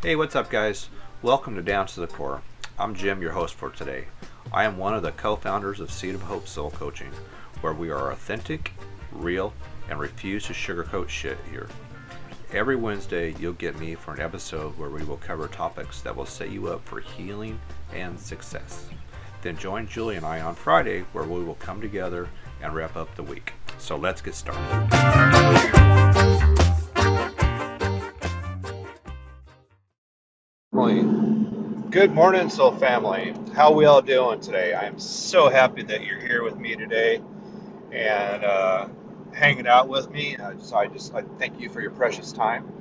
Hey, what's up, guys? Welcome to Down to the Core. I'm Jim, your host for today. I am one of the co founders of Seed of Hope Soul Coaching, where we are authentic, real, and refuse to sugarcoat shit here. Every Wednesday, you'll get me for an episode where we will cover topics that will set you up for healing and success. Then join Julie and I on Friday, where we will come together and wrap up the week. So let's get started. Good morning, Soul Family. How we all doing today? I am so happy that you're here with me today and uh, hanging out with me. Uh, so I just I thank you for your precious time.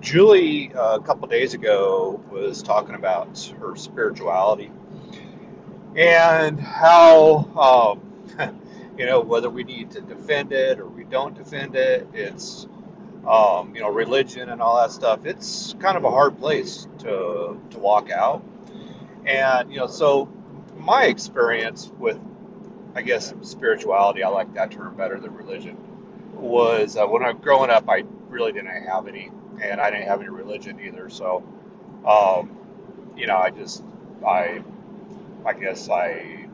Julie, uh, a couple days ago, was talking about her spirituality and how um, you know whether we need to defend it or we don't defend it. It's um, you know, religion and all that stuff, it's kind of a hard place to to walk out. And you know, so my experience with, I guess, spirituality, I like that term better than religion, was uh, when I was growing up, I really didn't have any, and I didn't have any religion either. So, um, you know, I just, I, I guess I,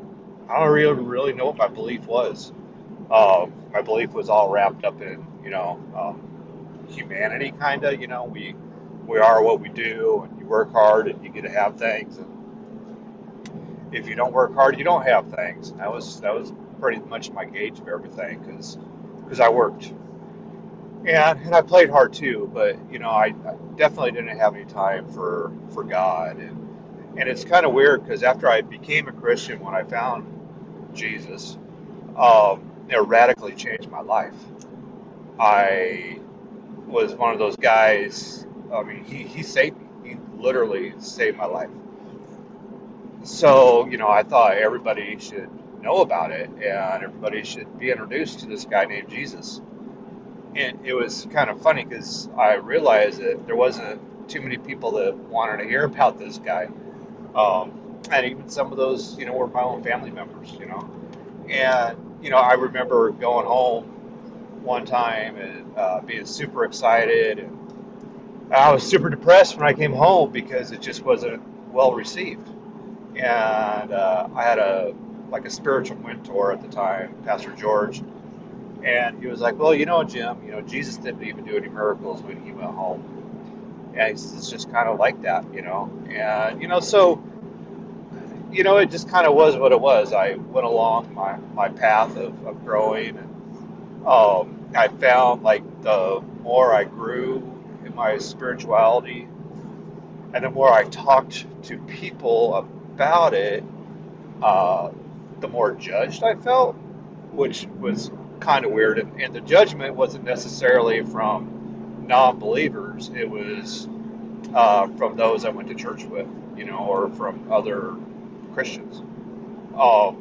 I don't really really know what my belief was. Um, my belief was all wrapped up in, you know. Um, humanity, kind of. You know, we we are what we do, and you work hard, and you get to have things. And if you don't work hard, you don't have things. That was that was pretty much my gauge of everything, because because I worked. And, and I played hard too, but you know I, I definitely didn't have any time for for God, and and it's kind of weird because after I became a Christian, when I found Jesus, um, it radically changed my life. I was one of those guys. I mean, he, he saved me. He literally saved my life. So, you know, I thought everybody should know about it and everybody should be introduced to this guy named Jesus. And it was kind of funny because I realized that there wasn't too many people that wanted to hear about this guy. Um, and even some of those, you know, were my own family members, you know. And, you know, I remember going home one time and uh, being super excited. And I was super depressed when I came home because it just wasn't well received. And uh, I had a like a spiritual mentor at the time, Pastor George, and he was like, "Well, you know, Jim, you know, Jesus didn't even do any miracles when he went home, and it's just kind of like that, you know." And you know, so you know, it just kind of was what it was. I went along my my path of, of growing and um, I found like the more I grew in my spirituality and the more I talked to people about it, uh, the more judged I felt, which was kind of weird. And, and the judgment wasn't necessarily from non believers, it was uh, from those I went to church with, you know, or from other Christians. Um,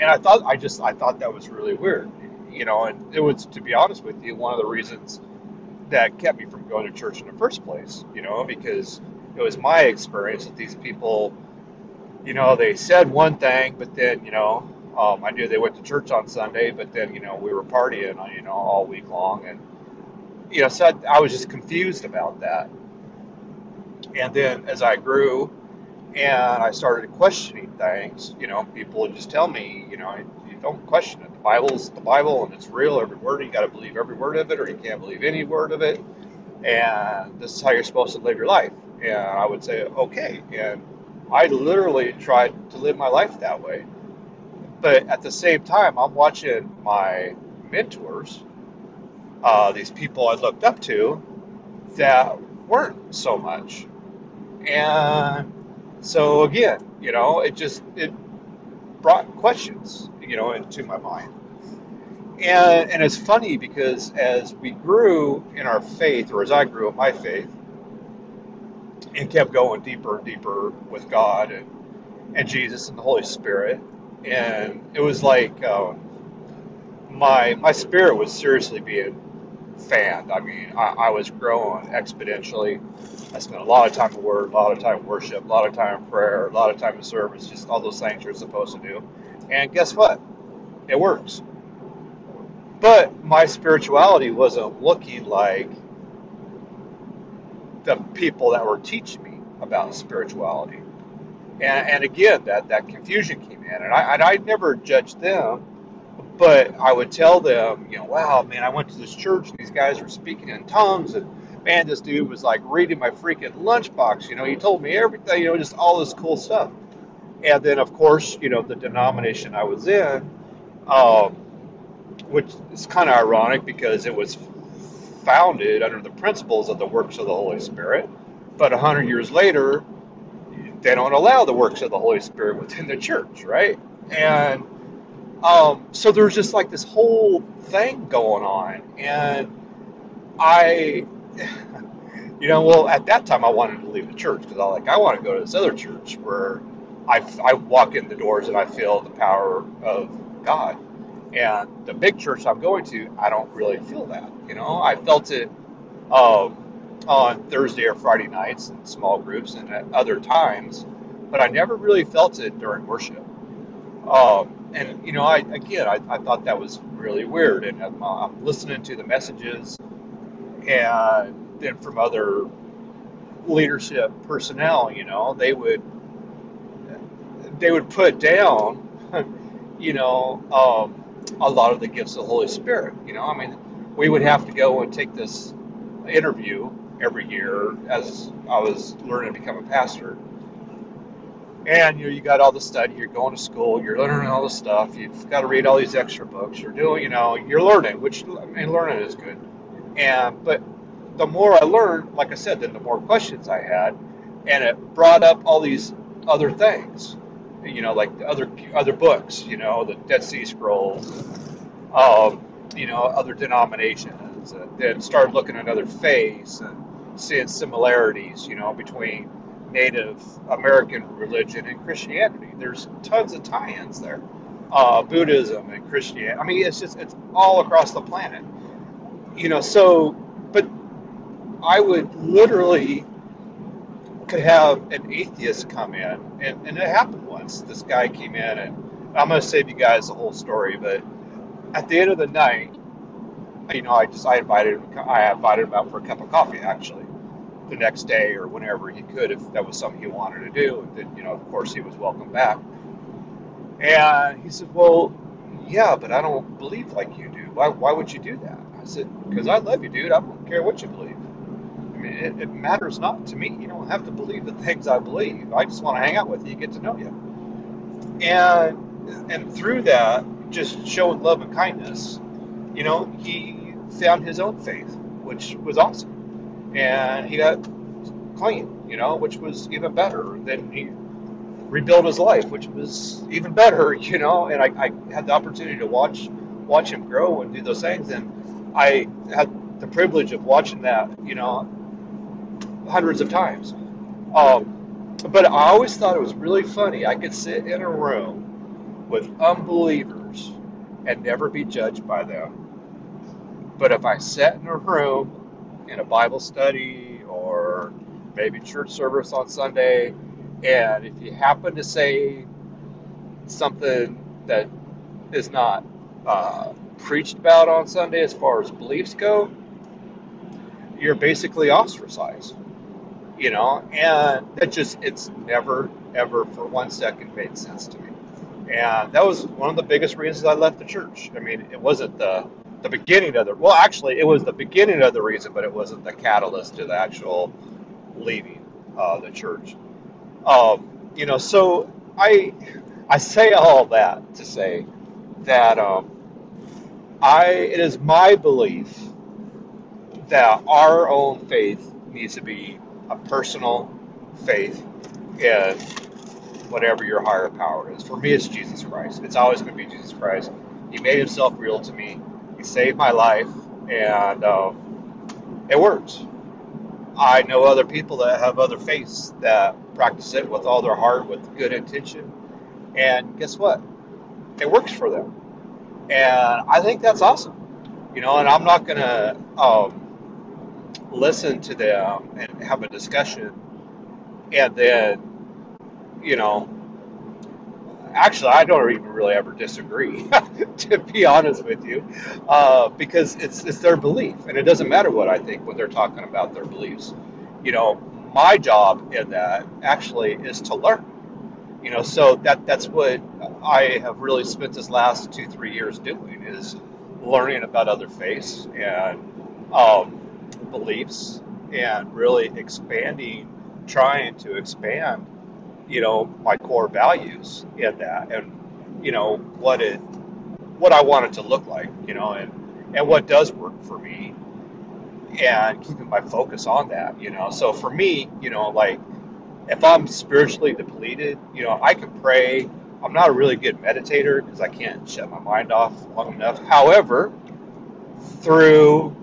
and I thought I just I thought that was really weird you know, and it was, to be honest with you, one of the reasons that kept me from going to church in the first place, you know, because it was my experience that these people, you know, they said one thing, but then, you know, um, I knew they went to church on Sunday, but then, you know, we were partying, you know, all week long. And, you know, so I, I was just confused about that. And then as I grew and I started questioning things, you know, people would just tell me, you know, don't question it The Bible's the Bible and it's real, every word. You got to believe every word of it, or you can't believe any word of it. And this is how you're supposed to live your life. And I would say, okay. And I literally tried to live my life that way. But at the same time, I'm watching my mentors, uh, these people I looked up to, that weren't so much. And so again, you know, it just it brought questions, you know, into my mind. And, and it's funny because as we grew in our faith, or as I grew in my faith, and kept going deeper and deeper with God and, and Jesus and the Holy Spirit, and it was like um, my my spirit was seriously being fanned. I mean, I, I was growing exponentially. I spent a lot of time in Word, a lot of time in worship, a lot of time in prayer, a lot of time in service, just all those things you're supposed to do. And guess what? It works. But my spirituality wasn't looking like the people that were teaching me about spirituality. And, and again, that, that confusion came in. And I, and I never judged them, but I would tell them, you know, wow, man, I went to this church and these guys were speaking in tongues. And man, this dude was like reading my freaking lunchbox. You know, he told me everything, you know, just all this cool stuff. And then, of course, you know, the denomination I was in, um, which is kind of ironic because it was founded under the principles of the works of the Holy Spirit. But hundred years later, they don't allow the works of the Holy Spirit within the church, right? And um, so there's just like this whole thing going on, and I, you know, well, at that time I wanted to leave the church because I like I want to go to this other church where I, I walk in the doors and I feel the power of God. And the big church I'm going to, I don't really feel that. You know, I felt it um, on Thursday or Friday nights in small groups and at other times, but I never really felt it during worship. Um, and you know, I again, I, I thought that was really weird. And I'm, I'm listening to the messages, and then from other leadership personnel, you know, they would they would put down, you know, um, a lot of the gifts of the Holy Spirit. You know, I mean, we would have to go and take this interview every year as I was learning to become a pastor. And you know, you got all the study. You're going to school. You're learning all the stuff. You've got to read all these extra books. You're doing, you know, you're learning, which I mean, learning is good. And but the more I learned, like I said, then the more questions I had, and it brought up all these other things you know, like other other books, you know, the Dead Sea Scrolls, um, you know, other denominations, then started looking at other faiths and seeing similarities, you know, between Native American religion and Christianity. There's tons of tie-ins there. Uh, Buddhism and Christianity. I mean, it's just it's all across the planet. You know, so but I would literally could have an atheist come in, and, and it happened once. This guy came in, and I'm to save you guys the whole story, but at the end of the night, you know, I just I invited him. I invited him out for a cup of coffee actually, the next day or whenever he could, if that was something he wanted to do. And then, you know, of course, he was welcome back. And he said, "Well, yeah, but I don't believe like you do. Why, why would you do that?" I said, "Because I love you, dude. I don't care what you believe." I mean, it, it, matters not to me. You don't have to believe the things I believe. I just want to hang out with you, get to know you. And and through that, just showing love and kindness, you know, he found his own faith, which was awesome. And he got clean, you know, which was even better. Then he rebuilt his life, which was even better, you know. And I, I had the opportunity to watch watch him grow and do those things, and I had the privilege of watching that, you know, hundreds of times. Um, but I always thought it was really funny. I could sit in a room with unbelievers and never be judged by them. But if I sat in a room in a Bible study or maybe church service on Sunday, and if you happen to say something that is not uh, preached about on Sunday as far as beliefs go, you're basically ostracized you know, and it just, it's never, ever for one second made sense to me. And that was one of the biggest reasons I left the church. I mean, it wasn't the, the beginning of the, well, actually, it was the beginning of the reason, but it wasn't the catalyst to the actual leaving uh, the church. Um, you know, so I, I say all that to say that um, I, it is my belief that our own faith needs to be a personal faith in whatever your higher power is. For me, it's Jesus Christ. It's always going to be Jesus Christ. He made himself real to me. He saved my life, and um, it works. I know other people that have other faiths that practice it with all their heart, with good intention, and guess what? It works for them, and I think that's awesome. You know, and I'm not gonna um, listen to them and have a discussion, and then, you know, actually, I don't even really ever disagree, to be honest with you, uh, because it's it's their belief, and it doesn't matter what I think when they're talking about their beliefs. you know, my job in that actually is to learn. You know, so that that's what I have really spent this last two three years doing is learning about other faiths and um, beliefs and really expanding, trying to expand, you know, my core values in that and you know what it what I want it to look like, you know, and and what does work for me and keeping my focus on that, you know. So for me, you know, like if I'm spiritually depleted, you know, I can pray. I'm not a really good meditator because I can't shut my mind off long enough. However, through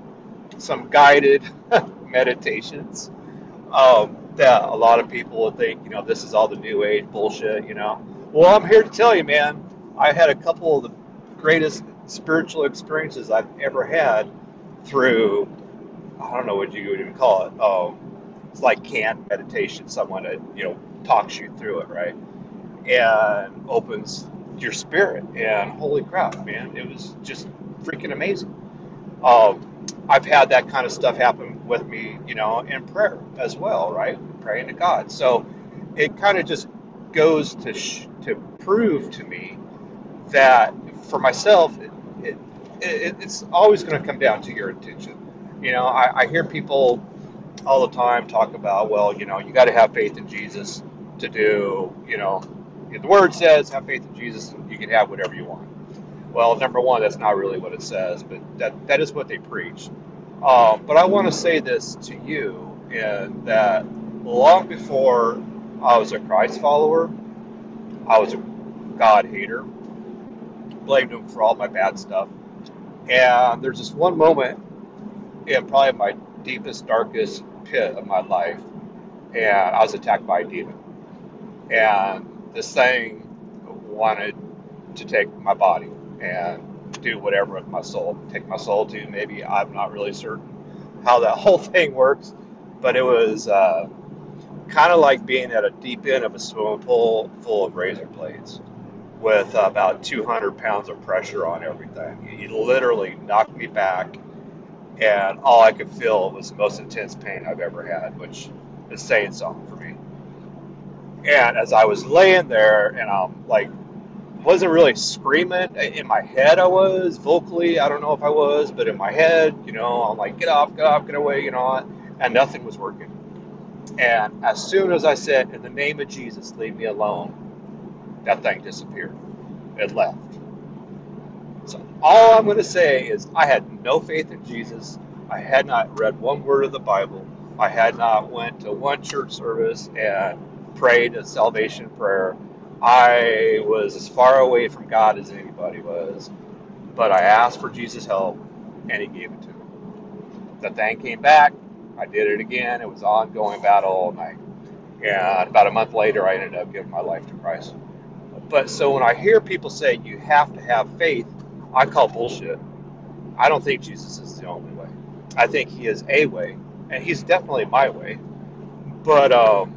some guided meditations, um, that a lot of people will think, you know, this is all the new age bullshit, you know. Well, I'm here to tell you, man, I had a couple of the greatest spiritual experiences I've ever had through I don't know what you would even call it. Um, it's like canned meditation. Someone that you know talks you through it, right? And opens your spirit. And holy crap, man, it was just freaking amazing. Um, I've had that kind of stuff happen with me, you know, in prayer as well, right? Praying to God. So it kind of just goes to sh- to prove to me that for myself, it, it, it, it's always going to come down to your intention you know, I, I hear people all the time talk about, well, you know, you got to have faith in Jesus to do, you know, the word says have faith in Jesus and you can have whatever you want. Well, number one, that's not really what it says, but that, that is what they preach. Um, but I want to say this to you and that long before I was a Christ follower, I was a God hater, blamed him for all my bad stuff. And there's this one moment in probably my deepest, darkest pit of my life, and I was attacked by a demon. And this thing wanted to take my body and do whatever with my soul. Take my soul to maybe I'm not really certain how that whole thing works, but it was uh, kind of like being at a deep end of a swimming pool full of razor blades with about 200 pounds of pressure on everything. He literally knocked me back and all I could feel was the most intense pain I've ever had, which is saying something for me. And as I was laying there, and I'm like, wasn't really screaming in my head. I was vocally, I don't know if I was, but in my head, you know, I'm like, get off, get off, get away, you know, and nothing was working. And as soon as I said, in the name of Jesus, leave me alone, that thing disappeared. It left. So all I'm going to say is I had no faith in Jesus. I had not read one word of the Bible. I had not went to one church service and prayed a salvation prayer. I was as far away from God as anybody was. But I asked for Jesus' help and he gave it to me. The thing came back. I did it again. It was ongoing battle all night. And about a month later, I ended up giving my life to Christ. But so when I hear people say you have to have faith, I call bullshit. I don't think Jesus is the only way. I think he is a way, and he's definitely my way. But um,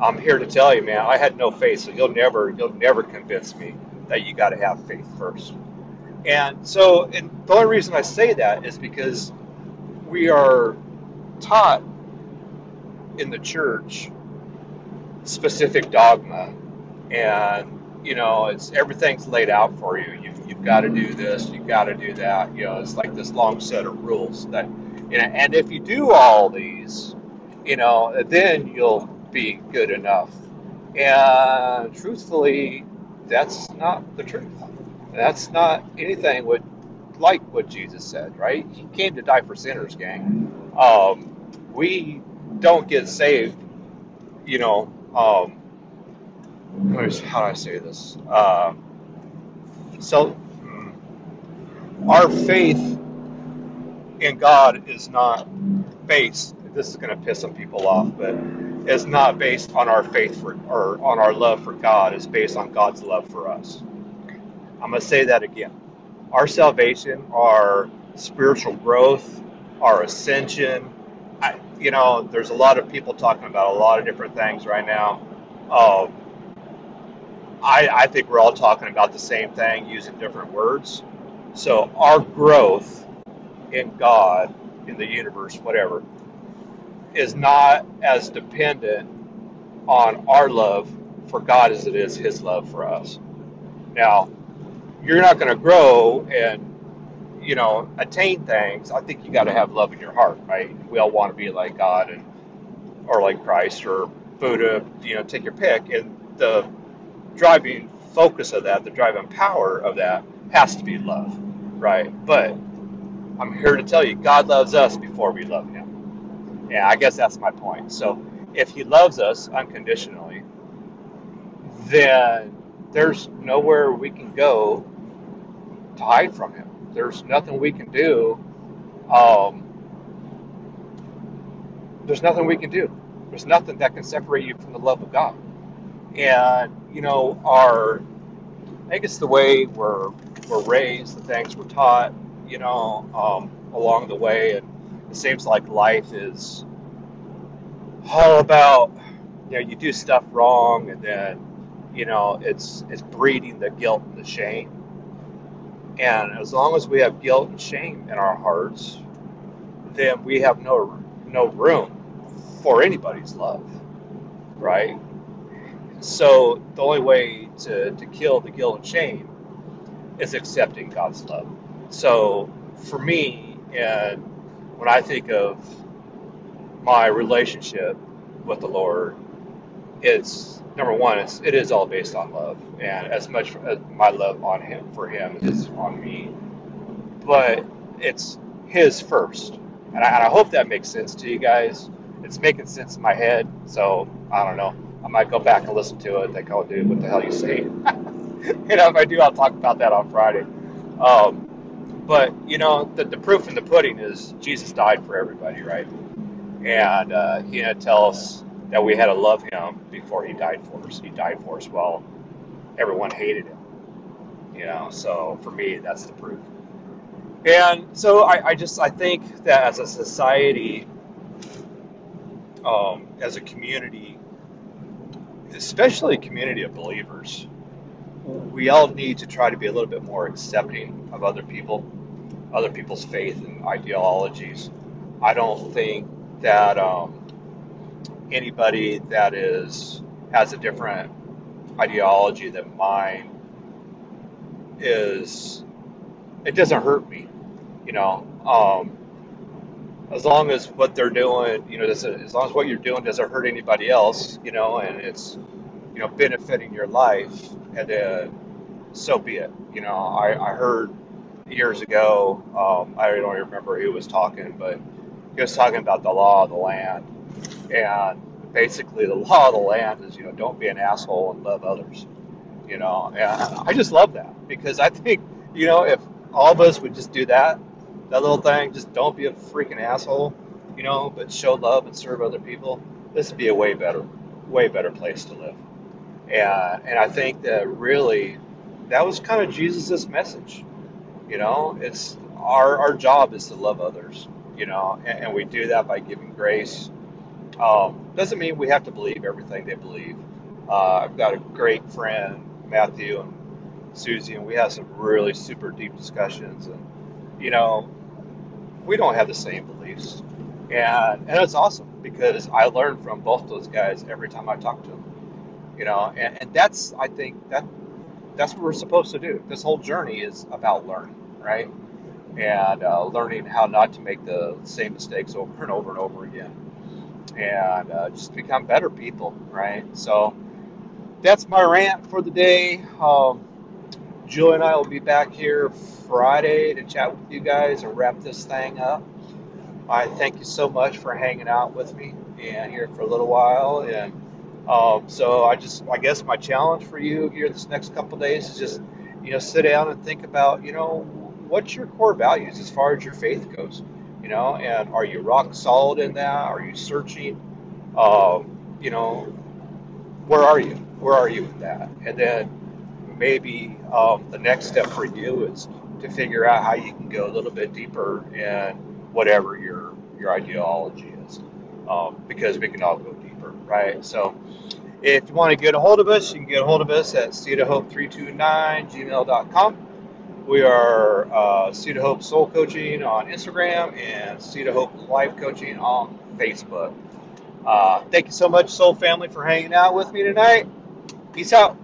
I'm here to tell you, man, I had no faith, so you'll never, you'll never convince me that you got to have faith first. And so, and the only reason I say that is because we are taught in the church specific dogma, and you know, it's everything's laid out for you. You've, you've got to do this, you've got to do that. You know, it's like this long set of rules that, you know, and if you do all these, you know, then you'll be good enough. And truthfully, that's not the truth. That's not anything what, like what Jesus said, right? He came to die for sinners, gang. Um, we don't get saved, you know. Um, how do I say this? Uh, so our faith in God is not based. This is going to piss some people off, but is not based on our faith for or on our love for God. It's based on God's love for us. I'm going to say that again. Our salvation, our spiritual growth, our ascension. I, you know, there's a lot of people talking about a lot of different things right now. Um, I, I think we're all talking about the same thing using different words. So our growth in God, in the universe, whatever, is not as dependent on our love for God as it is His love for us. Now, you're not going to grow and you know attain things. I think you got to have love in your heart, right? We all want to be like God and or like Christ or Buddha. You know, take your pick. And the driving focus of that, the driving power of that, has to be love, right? But I'm here to tell you, God loves us before we love Him. Yeah, I guess that's my point. So if He loves us unconditionally, then there's nowhere we can go to hide from Him. There's nothing we can do. Um, there's nothing we can do. There's nothing that can separate you from the love of God. And you know, our I it's the way we're we're raised, the things we're taught, you know, um, along the way, and it seems like life is all about you know you do stuff wrong, and then you know it's it's breeding the guilt and the shame. And as long as we have guilt and shame in our hearts, then we have no no room for anybody's love, right? So the only way to, to kill the guilt and shame is accepting God's love. So for me, and when I think of my relationship with the Lord, it's number one, it's it is all based on love, and as much as my love on Him for Him is on me, but it's His first, and I, and I hope that makes sense to you guys. It's making sense in my head, so I don't know. I might go back and listen to it. Think, oh, dude, what the hell you say? you know, if I do, I'll talk about that on Friday. Um, but you know, the, the proof in the pudding is Jesus died for everybody, right? And uh, he had to tell us that we had to love him before he died for us. He died for us while everyone hated him. You know, so for me, that's the proof. And so I, I just I think that as a society, um, as a community, especially a community of believers, we all need to try to be a little bit more accepting of other people, other people's faith and ideologies. I don't think that um, anybody that is has a different ideology than mine is it doesn't hurt me, you know. Um, as long as what they're doing, you know, as long as what you're doing doesn't hurt anybody else, you know, and it's, you know, benefiting your life, and then so be it. You know, I, I heard years ago, um, I don't remember who was talking, but he was talking about the law of the land, and basically the law of the land is, you know, don't be an asshole and love others. You know, and I just love that because I think, you know, if all of us would just do that, that little thing, just don't be a freaking asshole, you know, but show love and serve other people, this would be a way better, way better place to live. And, and I think that really that was kind of Jesus's message. You know, it's our, our job is to love others, you know, and, and we do that by giving grace. Um, doesn't mean we have to believe everything they believe. Uh, I've got a great friend, Matthew and Susie, and we have some really super deep discussions. And, you know, we don't have the same beliefs. And, and it's awesome because I learn from both those guys every time I talk to them. You know, and, and that's, I think, that that's what we're supposed to do. This whole journey is about learning, right? And uh, learning how not to make the same mistakes over and over and over again. And uh, just become better people, right? So that's my rant for the day. Um, Julie and I will be back here Friday to chat with you guys and wrap this thing up. I thank you so much for hanging out with me and here for a little while. And um, so I just, I guess my challenge for you here this next couple days is just, you know, sit down and think about, you know, what's your core values as far as your faith goes, you know, and are you rock solid in that? Are you searching? Um, you know, where are you? Where are you in that? And then maybe um, the next step for you is to figure out how you can go a little bit deeper in whatever your your ideology is, um, because we can all go deeper, right? So, if you want to get a hold of us, you can get a hold of us at seedofhope329 gmail.com. We are uh, Seed of Hope Soul Coaching on Instagram and Seed of Hope Life Coaching on Facebook. Uh, thank you so much, Soul Family, for hanging out with me tonight. Peace out.